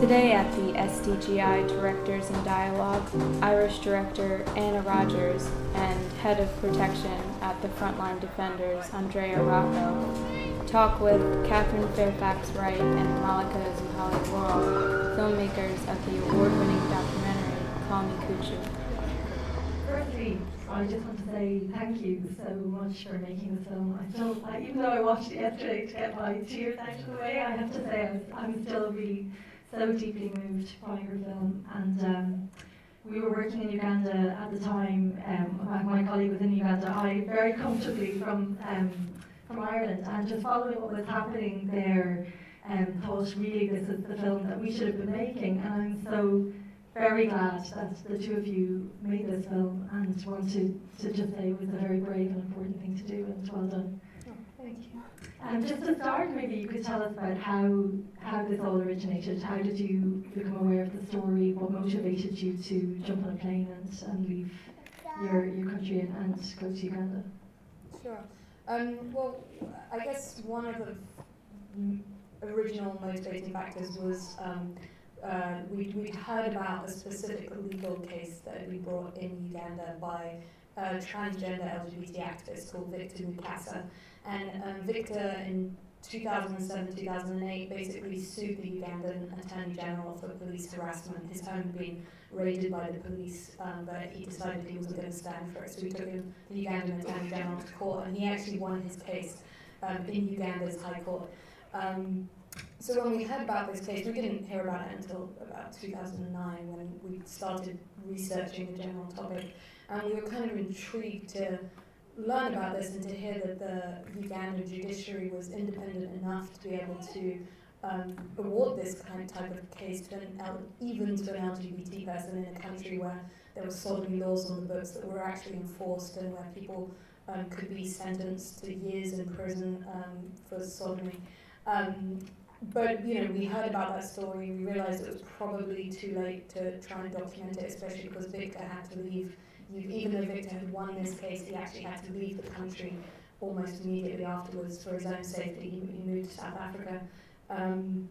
Today at the SDGI Directors in Dialogue, Irish Director Anna Rodgers and Head of Protection at the Frontline Defenders, Andrea Rocca, talk with Katherine Fairfax Wright and Malika Zouhali-Worrall, filmmakers of the award winning documentary Call Me Kuchu. Firstly, I just want to say thank you so much for making the film. I still, even though I watched it yesterday to get my tears out of the way, I have to say I was, I'm still really so deeply moved by your film. And um, we were working in Uganda at the time. Um, my, colleague was in Uganda. I very comfortably from um, from Ireland, and just following what was happening there, um, thought really this is the film that we should have been making. And I'm so very glad that the two of you made this film, and want to, just say it was a very brave and important thing to do, and it's well done. Oh, thank you. And just to start, maybe you could tell us about how how this all originated. How did you become aware of the story? What motivated you to jump on a plane and, and leave your, your country and, and go to Uganda? Sure. Um, well, I guess one of the original motivating factors was um, uh, we'd, we'd heard about a specific legal case that had been brought in Uganda by a transgender LGBT activist called Victor Mukasa. And um, Victor, in 2007 2008, basically sued the Ugandan Attorney General for police harassment. His home been raided by the police, um, but he decided he wasn't going to stand for it. So he took him, the Ugandan Attorney General to court, and he actually won his case um, in Uganda's High Court. Um, so when we heard about this case, we didn't hear about it until about 2009 when we started researching the general topic, and we were kind of intrigued to learn about this and to hear that the Ugandan judiciary was independent enough to be able to um, award this kind of type of case to an L- even to an LGBT person in a country where there were sodomy laws on the books that were actually enforced and where people um, could be sentenced to years in prison um, for sodomy. Um, but you know, we heard about that story. We realised it was probably too late to try and document it, especially because Victor had to leave even though Victor had won this case, he actually had to leave the country almost immediately afterwards for his own safety. He, he moved to South Africa. Um,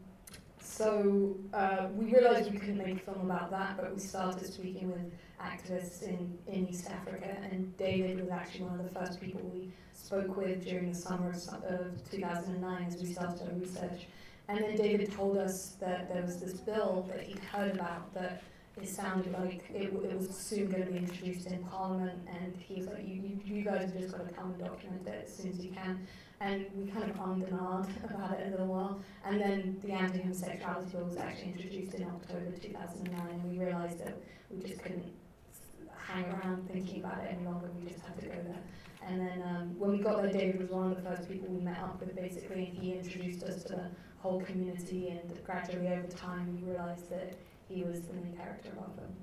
so uh, we realised we couldn't make a film about that, but we started speaking with activists in, in East Africa, and David was actually one of the first people we spoke with during the summer of 2009 as we started our research. And then David told us that there was this bill that he'd heard about that it sounded like it, it was soon going to be introduced in Parliament, and he was like, you, you, you guys have just got to come and document it as soon as you can. And we kind of ummed and ahed about it a little while. And then the anti homosexuality bill was actually introduced in October 2009, and we realised that we just couldn't hang around thinking about it any longer, we just had to go there. And then um, when we got there, David was one of the first people we met up with, basically, and he introduced us to the whole community, and gradually over time, we realised that he was the main character of them.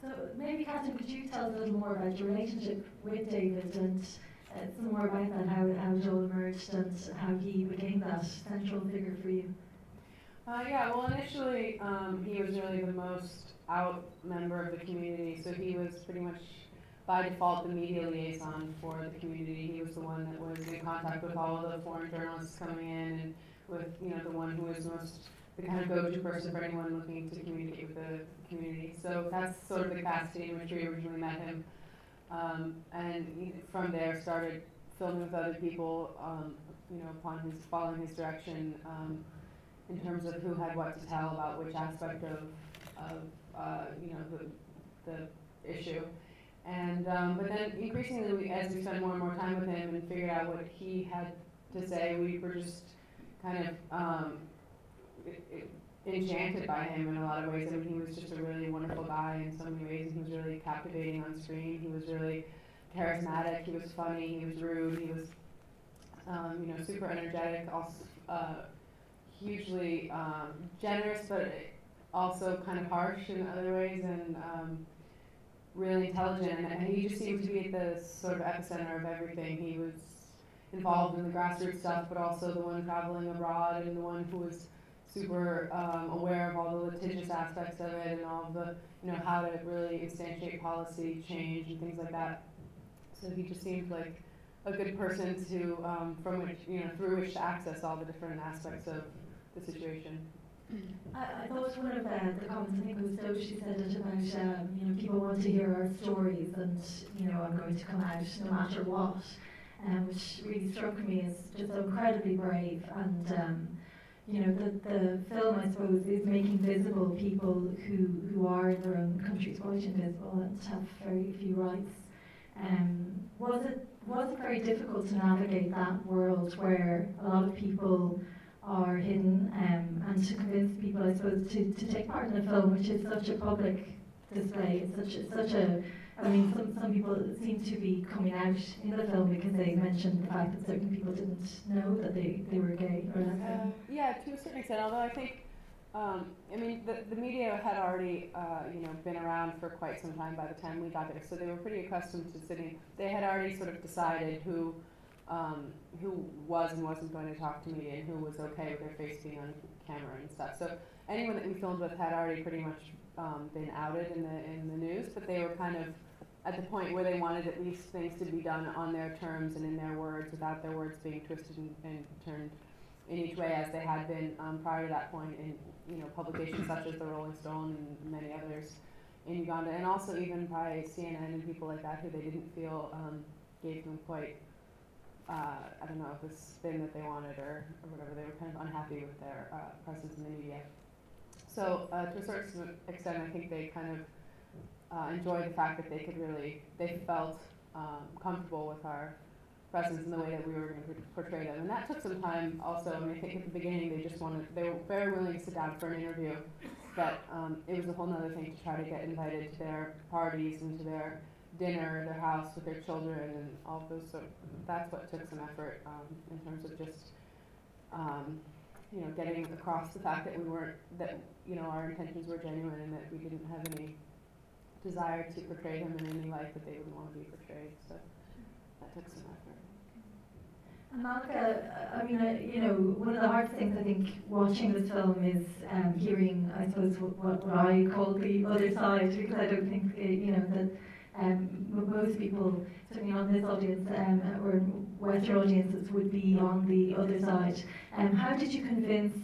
So maybe Katherine, could you tell us a little more about your relationship with David and uh, some more about that, how, how it all emerged and how he became that central figure for you? Uh, yeah, well, initially um, he was really the most out member of the community, so he was pretty much by default the media liaison for the community. He was the one that was in contact with all of the foreign journalists coming in and with, you know, the one who was most the kind of go-to person for anyone looking to communicate with the community. So that's sort of the capacity in which we originally met him. Um, and from there started filming with other people, um, you know, upon his following his direction um, in terms of who had what to tell about which aspect of, of uh, you know, the, the issue. And um, but then increasingly, we, as we spent more and more time with him and figured out what he had to say, we were just kind of um, enchanted by him in a lot of ways. I mean, he was just a really wonderful guy in so many ways. He was really captivating on screen. He was really charismatic. He was funny. He was rude. He was, um, you know, super energetic. Also, uh, hugely um, generous, but also kind of harsh in other ways, and um, really intelligent. And he just seemed to be at the sort of epicenter of everything. He was involved in the grassroots stuff, but also the one traveling abroad and the one who was super um, aware of all the litigious aspects of it and all the, you know, how to really instantiate policy change and things like that. So he just seemed like a good person to, um, from which, you know, through which to access all the different aspects of the situation. I, I thought one of uh, the comments, I think it was Doe, she said it about, um, you know, people want to hear our stories and, you know, I'm going to come out no matter what, um, which really struck me as just incredibly brave and, um, you know, the, the film, I suppose, is making visible people who, who are in their own countries quite invisible and have very few rights. Um, was it was it very difficult to navigate that world where a lot of people are hidden um, and to convince people, I suppose, to, to take part in the film, which is such a public display. It's such a, such a I mean, some, some people seem to be coming out in the film because they mentioned the fact that certain people didn't know that they, they were gay or uh, yeah, to a certain extent, although I think, um, I mean, the, the media had already, uh, you know, been around for quite some time by the time we got there, so they were pretty accustomed to sitting, they had already sort of decided who um, who was and wasn't going to talk to me and who was okay with their face being on camera and stuff. So anyone that we filmed with had already pretty much um, been outed in the in the news, but they were kind of at the point where they wanted at least things to be done on their terms and in their words, without their words being twisted and, and turned in each way, as they had been um, prior to that point in you know publications such as the Rolling Stone and many others in Uganda, and also even by CNN and people like that who they didn't feel um, gave them quite uh, I don't know, the spin that they wanted or, or whatever. They were kind of unhappy with their uh, presence in the media. So uh, to a certain extent, I think they kind of uh, enjoyed the fact that they could really, they felt um, comfortable with our presence in the way that we were going to portray them. And that took some time also. I mean, I think at the beginning they just wanted, they were very willing to sit down for an interview, but um, it was a whole other thing to try to get invited to their parties and to their dinner their house with their children and all those of, that's what took some effort um, in terms of just um, you know getting across the fact that we weren't that you know our intentions were genuine and that we didn't have any desire to portray them in any light that they would want to be portrayed so that took some effort. Malika, I mean, you know, one of the hard things I think watching this film is um, hearing, I suppose, what, what I call the other side, because I don't think, it, you know, that um, most people, certainly on this audience um, or Western audiences, would be on the other side. Um, how did you convince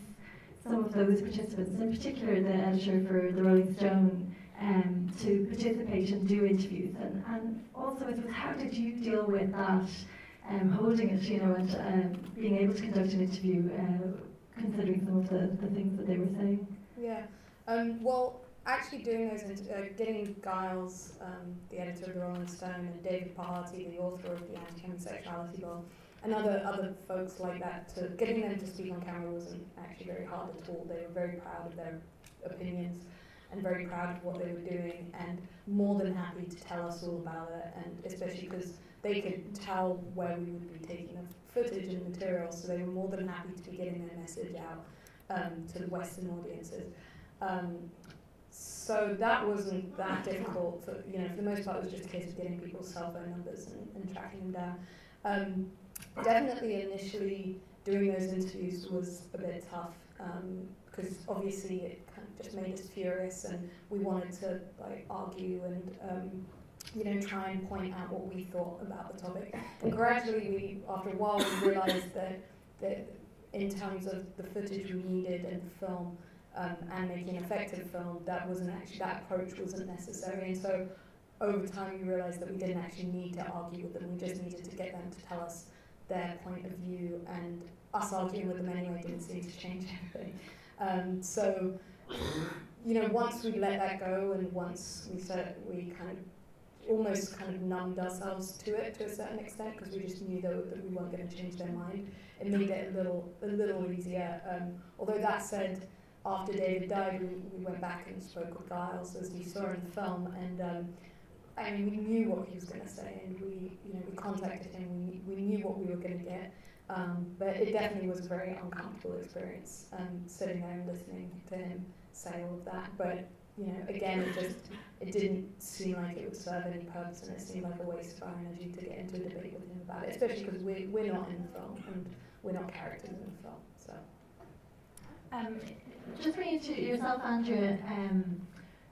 some of those participants, in particular the editor for the Rolling Stone, um, to participate and do interviews? And, and also, how did you deal with that, um, holding it, you know, and um, being able to conduct an interview, uh, considering some of the, the things that they were saying? Yeah. Um, well, actually doing those, uh, getting Giles, um, the editor of the Rolling Stone, and David Bahati, the author of the Anti-Homosexuality Bill, and other other folks like that, to getting them to speak on camera wasn't actually very hard at all. They were very proud of their opinions and very proud of what they were doing, and more than happy to tell us all about it, and especially because they could tell where we would be taking the footage and material, so they were more than happy to be getting their message out um, to the Western audiences. Um, so that wasn't that difficult. For, you know, for the most part, it was just a case of getting people's cell phone numbers and, and tracking them down. Um, definitely, initially doing those interviews was a bit tough because um, obviously it kind of just made us furious, and we wanted to like argue and um, you know try and point out what we thought about the topic. And gradually, we after a while we realised that that in terms of the footage we needed and the film um, and making an effective film, that wasn't actually that approach wasn't necessary. And so over time, we realised that we didn't actually need to argue with them. We just needed to get them to tell us their point of view, and us arguing with them anyway didn't seem to change anything. Um, so, you know, once we let that go, and once we said we kind of almost kind of numbed ourselves to it to a certain extent because we just knew that, that we weren't going to change their mind. It made it a little a little easier. Um, although that said after David died, we, we went back and spoke with Giles, as you saw in the film, and um, I mean, we knew what he was going to say, and we, you know, we contacted him. We, we knew what we were going to get, um, but it definitely was a very uncomfortable experience, um, sitting there and listening to him say all of that. But you know, again, it just it didn't seem like it would serve any purpose, and it seemed like a waste of our energy to get into a debate with him about it, especially because we're, we're not in the film and we're not characters in the film. So. Um, just bringing to yourself, Andrea, um,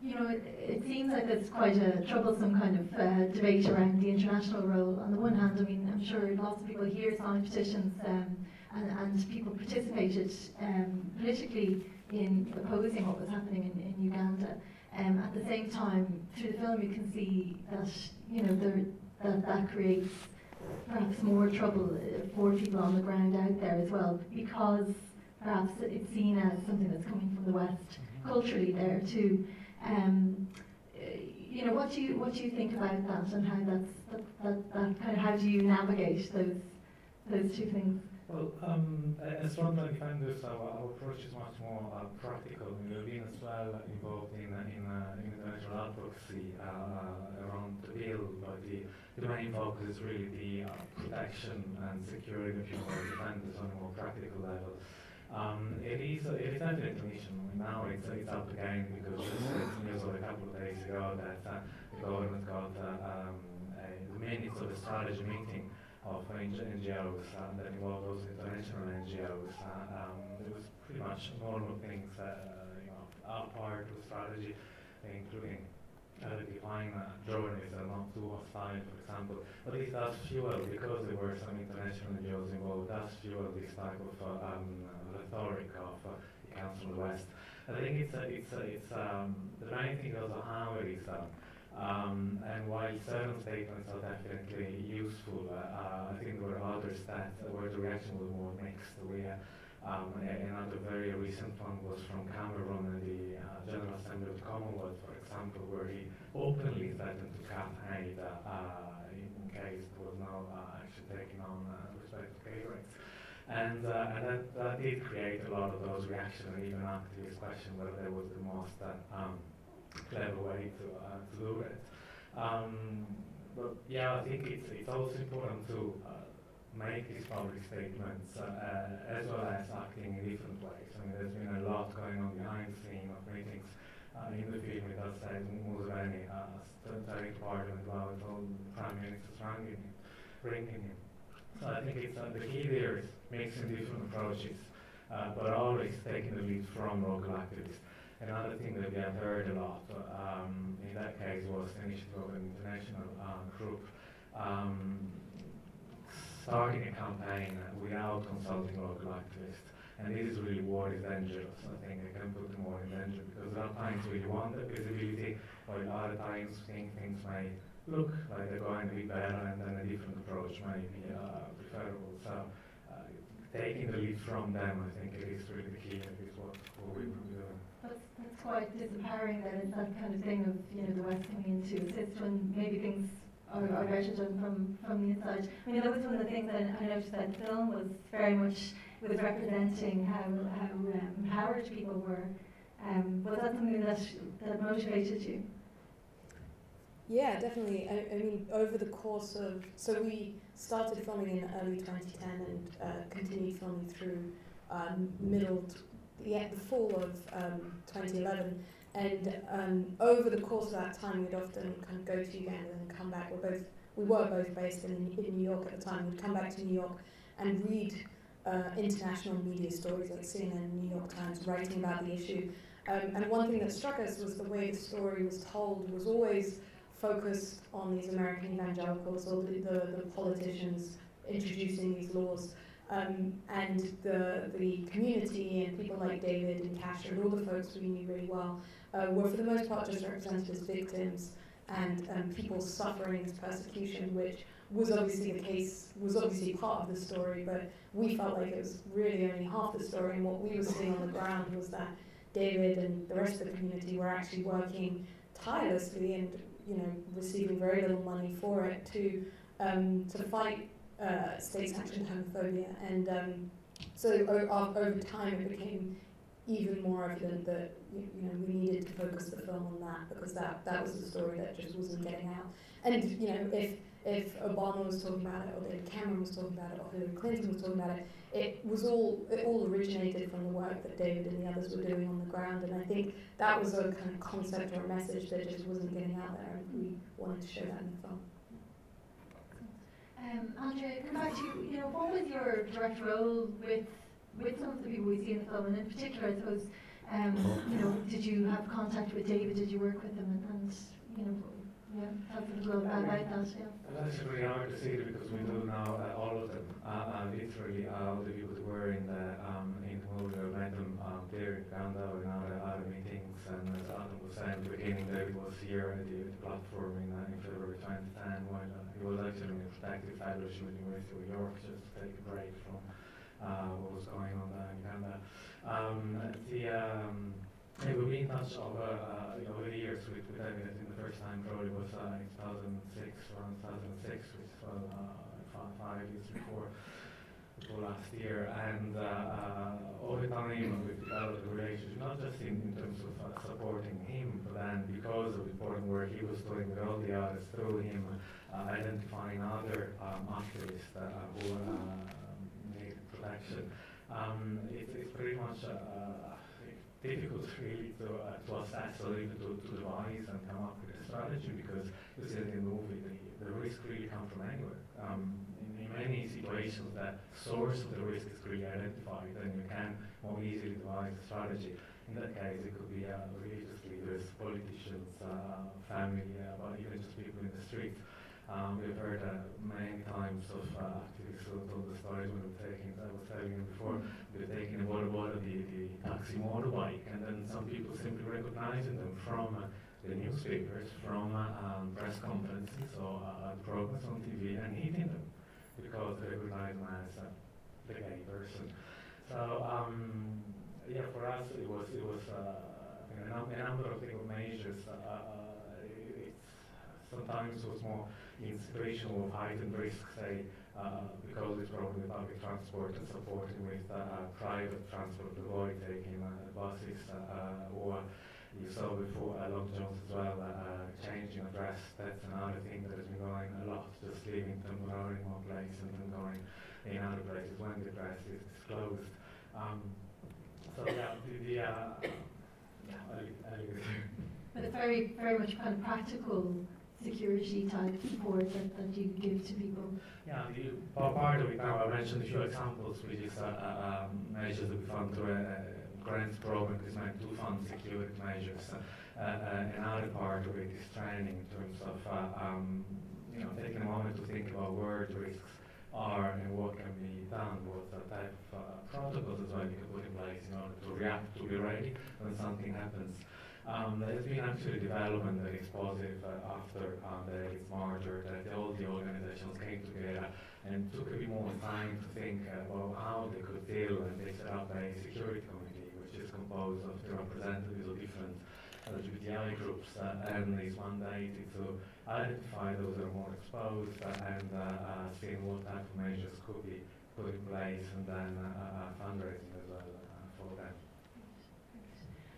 you know, it, it, seems like there's quite a troublesome kind of uh, debate around the international role. On the one hand, I mean, I'm sure lots of people here signed petitions um, and, and people participated um, politically in opposing what was happening in, in Uganda. Um, at the same time, through the film, you can see that you know there, that that creates perhaps more trouble uh, for people on the ground out there as well, because perhaps it's seen as something that's coming from the West culturally there too. Um, uh, you know, what do you what do you think about that, and how that's that, that, that kind of how do you navigate those those two things? Well, um, as frontline defenders, our, our approach is much more uh, practical. We've been as well involved in, uh, in, uh, in international advocacy uh, around the bill, but the, the main focus is really the uh, protection and security of human defenders on a more practical level. Um, it is it is definitely a mission. Now it's, it's up again because it's news of a couple of days ago that uh, the government got um, a, the minutes of a strategy meeting of NGOs um, that involved those international NGOs. Uh, um, it was pretty much normal things, uh, you know, our part of strategy, including uh, define uh, journalism, not too hostile, for example. But this does fuel, because there were some international NGOs involved, does fuel this type of uh, um, rhetoric of uh, the Council of the West. I think it's, uh, it's, uh, it's um, the main thing also how it is done. Um, and while certain statements are definitely useful, uh, I think there were others that where the reaction was more mixed. We, um, another very recent one was from Cameron and the uh, General Assembly of the Commonwealth, for example, where he openly threatened to cut aid uh, in case there was no uh, action taken on uh, respect to pay rates. And, and that, that did create a lot of those reactions, and even activists question whether there was the most um, clever way to, uh, to do it. Um, but yeah, I think it's, it's also important to uh, make these public statements uh, as well as acting in different ways. I mean, there's been a lot going on behind the scene of meetings uh, in the film. It does say Museveni studying Parliament while told Prime Minister Strangling him, bringing him. So I think it's, uh, the key there is mixing different approaches, but always taking the lead from local activists. Another thing that we have heard a lot um, in that case was the initiative of an international uh, group um, starting a campaign without consulting local activists. And this is really what is dangerous. I think it can put more in danger because sometimes we want the visibility, while other times think things may look like they're going to be better and then a different approach may be uh, preferable. So uh, taking the lead from them, I think it is really the key. It is what, what we will do that's, that's quite disempowering that it's that kind of thing of, you know, the West coming in to assist when maybe things better done from, from the inside. I mean, that was one of the things that I noticed that film was very much, was representing how, how um, empowered people were. Um, was that something that, that motivated you? Yeah, definitely. I, I, mean, over the course of so we started filming in early 2010 and uh, continued filming through um, middle the, the fall of um, 2011. And um, over the course of that time, we'd often kind of go to Uganda and come back. We're both, we were both based in, in New York at the time. We'd come back to New York and read uh, international media stories like CNN, New York Times, writing about the issue. Um, and one thing that struck us was the way the story was told was always focused on these American evangelicals or the, the, the politicians introducing these laws. Um, and the, the community and people like David and Kasha and all the folks we knew really well uh, were for the most part just represented as victims and um, people suffering this persecution, which was obviously the case, was obviously part of the story, but we felt like it was really only half the story. And what we were seeing on the ground was that David and the rest of the community were actually working tirelessly and you know receiving very little money for it to um, to fight uh, state-sanctioned homophobia, and um, so o- over time it became even more evident that you, know we needed to focus the film on that because that that was the story that just wasn't getting out. And you know if if Obama was talking about it, or David Cameron was talking about it, or Hillary Clinton was talking about it, it was all it all originated from the work that David and the others were doing on the ground. And I think that was a kind of concept or a message that just wasn't getting out there, and we wanted to show that in the film. Um, Andrea, come back to you. You know, what was your direct role with with some of the people we see in the film, and in particular, I suppose, um, you know, did you have contact with David? Did you work with him? And, and you know, yeah, tell us a little about that, yeah. That's really hard to see because we do now uh, all of them. Uh, uh, literally, uh, all the people that were in the um, in the movie, I met them um, there in Uganda in other, other meetings. And as Adam was saying at the beginning, David was here at the, the platform in, uh, in February 2010 when uh, he was actually in a protective fellowship at the University of York just to take a break from uh, what was going on there in Uganda. Um, the um, yeah, we've been in touch over, uh, over the years with, with David. I think the first time probably was uh, in 2006, around 2006, which was uh, five, years before, before last year. And uh, uh, over time we've developed a relationship, not just in, in terms of uh, supporting him, but then because of the important work he was doing with all the others through him, identifying other um, activists uh, who uh, protection. Um, it's, it's pretty much uh, difficult really to, uh, to assess or even to, to devise and come up with a strategy because you in the movie the, the risk really comes from anywhere. Um, in, in, many situations the source of the risk is clearly identified and you can more easily devise a strategy. In that case it could be uh, religious leaders, politicians, uh, family, uh, or even just people in the street. Um, we've heard uh, many times of uh, activists who told the stories when we're taking, I was telling you before, they're taking a water bottle, the, the taxi motorbike, and then some people simply recognizing them from uh, the newspapers, from uh, um, press conferences or uh, programs on TV and hitting them because they recognize them as uh, the gay person. So um, yeah, for us it was it was uh, a, num- a number of legal measures. It, sometimes it was more in situation of heightened risk, say, uh, because it's probably public transport and supporting with uh, private transport, avoid taking uh, buses, or you saw before uh, Long Jones as well, uh, changing address, that's another thing that has been going a lot, just leaving temporarily in one place and then going in other places when the address is disclosed. Um, so yeah, the, the uh, yeah, I'll, I'll but it's very, very much kind of practical security type support that, that you give to people? Yeah, the, part of it now, I mentioned a few examples, which is uh, uh, um, measures that we fund through a, a grants program is meant to fund security measures. Uh, uh, another part of it is training in terms of uh, um, you know, taking a moment to think about where the risks are and what can be done, what type of uh, protocols as well you can put in place in order to react, to be ready when something happens. Um, there's been actually development that is positive uh, after um, the merger, that all the organizations came together and took a bit more time to think about how they could deal, and they set up a security committee, which is composed of the representatives of different LGBTI groups, uh, and is mandated to identify those that are more exposed uh, and uh, uh, seeing what type of measures could be put in place, and then uh, fundraising as well for them.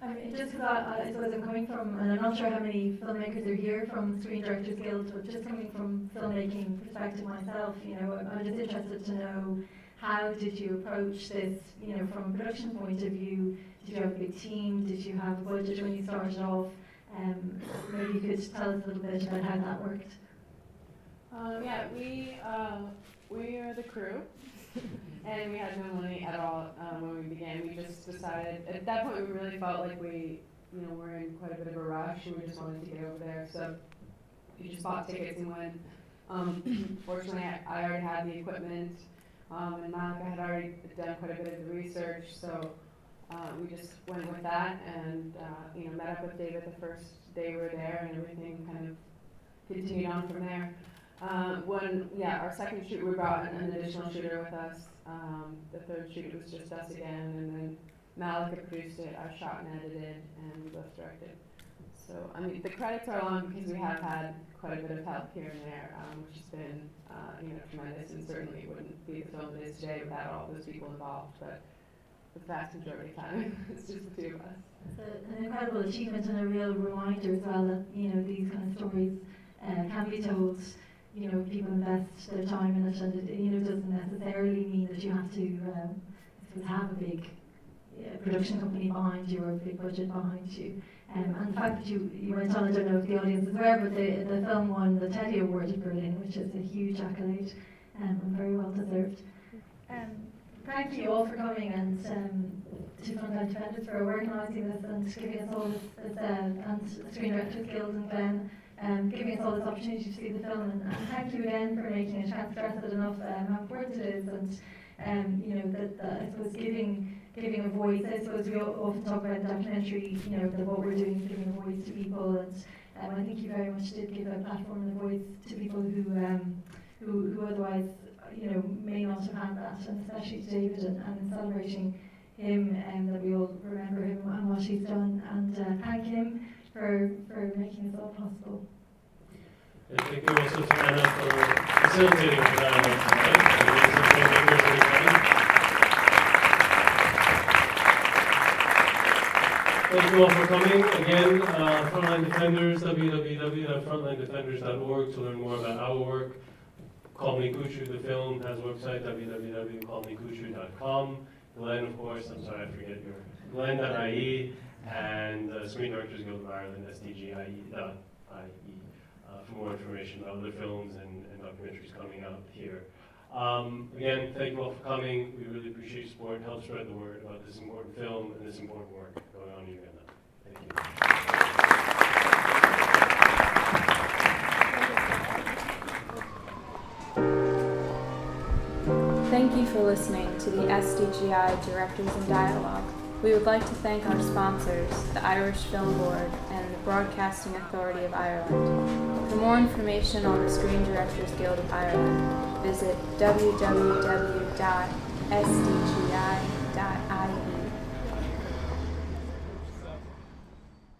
I mean, just because I, I suppose I'm coming from, and I'm not sure how many filmmakers are here from Screen Directors Guild, but just coming from filmmaking perspective myself, you know, I'm, I'm just interested to know how did you approach this, you know, from a production point of view? Did you have a big team? Did you have a budget when you started off? Um, maybe you could tell us a little bit about how that worked. Um, yeah, we uh, we are the crew. and we had no money at all um, when we began. We just decided at that point we really felt like we, you know, were in quite a bit of a rush, and we just wanted to get over there. So we just bought tickets and went. Um, fortunately, I, I, already had the equipment, um, and Malika had already done quite a bit of the research. So uh, we just went with that, and uh, you know, met up with David the first day we were there, and everything kind of continued on from there. Um, when, yeah, our second shoot, we brought an, an additional shooter with us. Um, the third shoot was just us again, and then Malika produced it, I shot and edited, and we both directed. So, I mean, the credits are long because we have had quite a bit of help here and there, um, which has been, uh, you know, tremendous, and certainly wouldn't be the film it is today without all those people involved, but the vast majority of the time, it's just the two of us. It's an incredible achievement and a real reminder as well that, you know, these kind of stories uh, can be told you know, people invest their time in it, and it, you know, doesn't necessarily mean that you have to, um, have a big uh, production company behind you or a big budget behind you. Um, and the fact that you, you went on, I don't know if the audience is aware, but the, the film won the Teddy Award in Berlin, which is a huge accolade um, and very well deserved. Um, thank you all for coming and um, to Frontline Defenders for organising this and giving us all this, this uh, and Screen Directors Guild and GLEN um, giving us all this opportunity to see the film. And, and thank you again for making it. I can't stress it enough um, how important it is. And um, you know that, that I suppose giving giving a voice. I suppose we often talk about documentary. You know that what we're doing giving a voice to people. And um, I think you very much did give a platform and a voice to people who um, who, who otherwise you know may not have had that. And especially to David and, and celebrating him and um, that we all remember him and what he's done and uh, thank him for, for making this all possible. And thank you also to Anna for facilitating the dialogue tonight. Thank you all for coming. Again, uh, Frontline Defenders, www.frontlinedefenders.org to learn more about our work. Call Me Kuchu, the film, has a website, www.callmekuchu.com. GLEN, of course, I'm sorry, I forget your, GLEN.ie, and uh, Screen Directors Guild of Ireland, SDGIE, uh, for more information about other films and, and documentaries coming out here. Um, again, thank you all for coming. We really appreciate your support. Help spread the word about this important film and this important work going on in Uganda. Thank you. Thank you for listening to the SDGI Directors in Dialogue. We would like to thank our sponsors, the Irish Film Board and the Broadcasting Authority of Ireland. For more information on the Screen Directors Guild of Ireland, visit www.sdgi.ie.